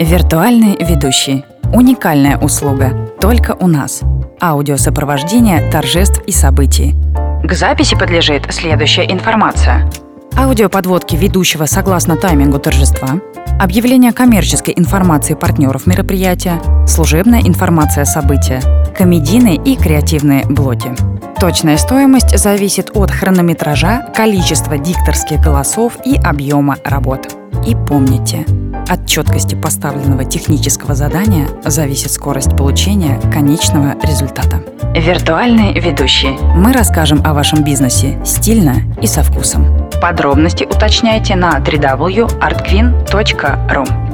Виртуальный ведущий. Уникальная услуга. Только у нас. Аудиосопровождение торжеств и событий. К записи подлежит следующая информация. Аудиоподводки ведущего согласно таймингу торжества, объявление коммерческой информации партнеров мероприятия, служебная информация события, комедийные и креативные блоки. Точная стоимость зависит от хронометража, количества дикторских голосов и объема работ. И помните, от четкости поставленного технического задания зависит скорость получения конечного результата. Виртуальный ведущий. Мы расскажем о вашем бизнесе стильно и со вкусом. Подробности уточняйте на www.artqueen.ru